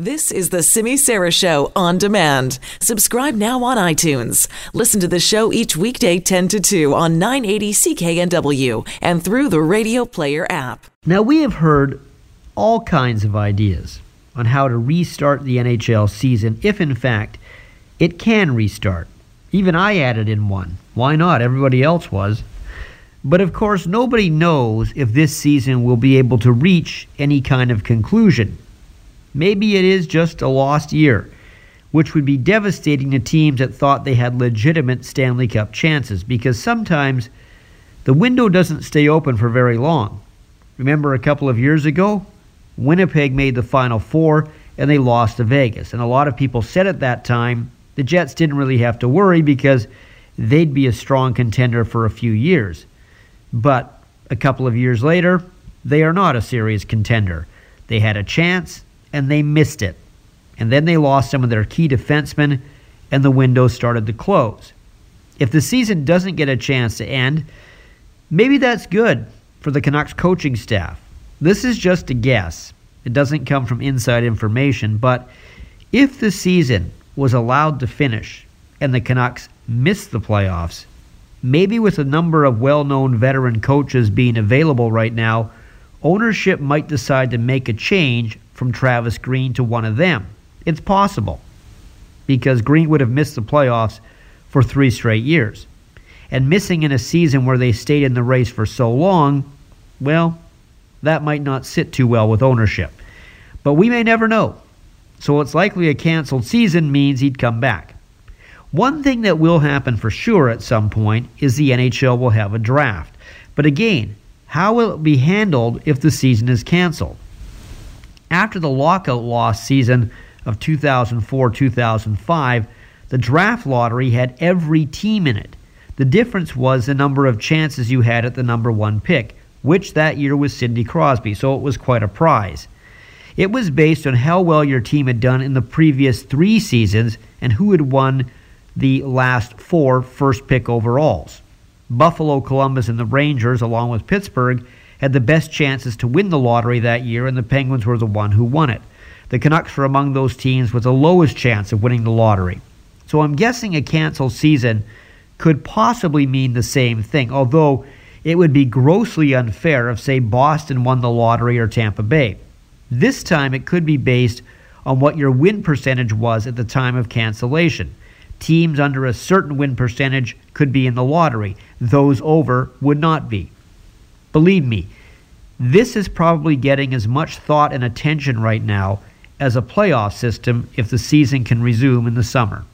This is the Simi Sara Show on demand. Subscribe now on iTunes. Listen to the show each weekday 10 to 2 on 980 CKNW and through the Radio Player app. Now, we have heard all kinds of ideas on how to restart the NHL season if, in fact, it can restart. Even I added in one. Why not? Everybody else was. But of course, nobody knows if this season will be able to reach any kind of conclusion. Maybe it is just a lost year, which would be devastating to teams that thought they had legitimate Stanley Cup chances because sometimes the window doesn't stay open for very long. Remember a couple of years ago? Winnipeg made the Final Four and they lost to Vegas. And a lot of people said at that time the Jets didn't really have to worry because they'd be a strong contender for a few years. But a couple of years later, they are not a serious contender. They had a chance, and they missed it. And then they lost some of their key defensemen, and the window started to close. If the season doesn't get a chance to end, maybe that's good for the Canucks coaching staff. This is just a guess. It doesn't come from inside information, but if the season was allowed to finish and the Canucks missed the playoffs, maybe with a number of well known veteran coaches being available right now, ownership might decide to make a change from Travis Green to one of them. It's possible because Green would have missed the playoffs for three straight years. And missing in a season where they stayed in the race for so long, well, that might not sit too well with ownership. But we may never know. So it's likely a canceled season means he'd come back. One thing that will happen for sure at some point is the NHL will have a draft. But again, how will it be handled if the season is canceled? After the lockout loss season of 2004 2005, the draft lottery had every team in it. The difference was the number of chances you had at the number one pick, which that year was Sidney Crosby, so it was quite a prize. It was based on how well your team had done in the previous three seasons and who had won the last four first pick overalls. Buffalo, Columbus, and the Rangers, along with Pittsburgh, had the best chances to win the lottery that year, and the Penguins were the one who won it. The Canucks were among those teams with the lowest chance of winning the lottery. So I'm guessing a canceled season could possibly mean the same thing, although it would be grossly unfair if, say, Boston won the lottery or Tampa Bay. This time it could be based on what your win percentage was at the time of cancellation. Teams under a certain win percentage could be in the lottery, those over would not be. Believe me, this is probably getting as much thought and attention right now as a playoff system if the season can resume in the summer.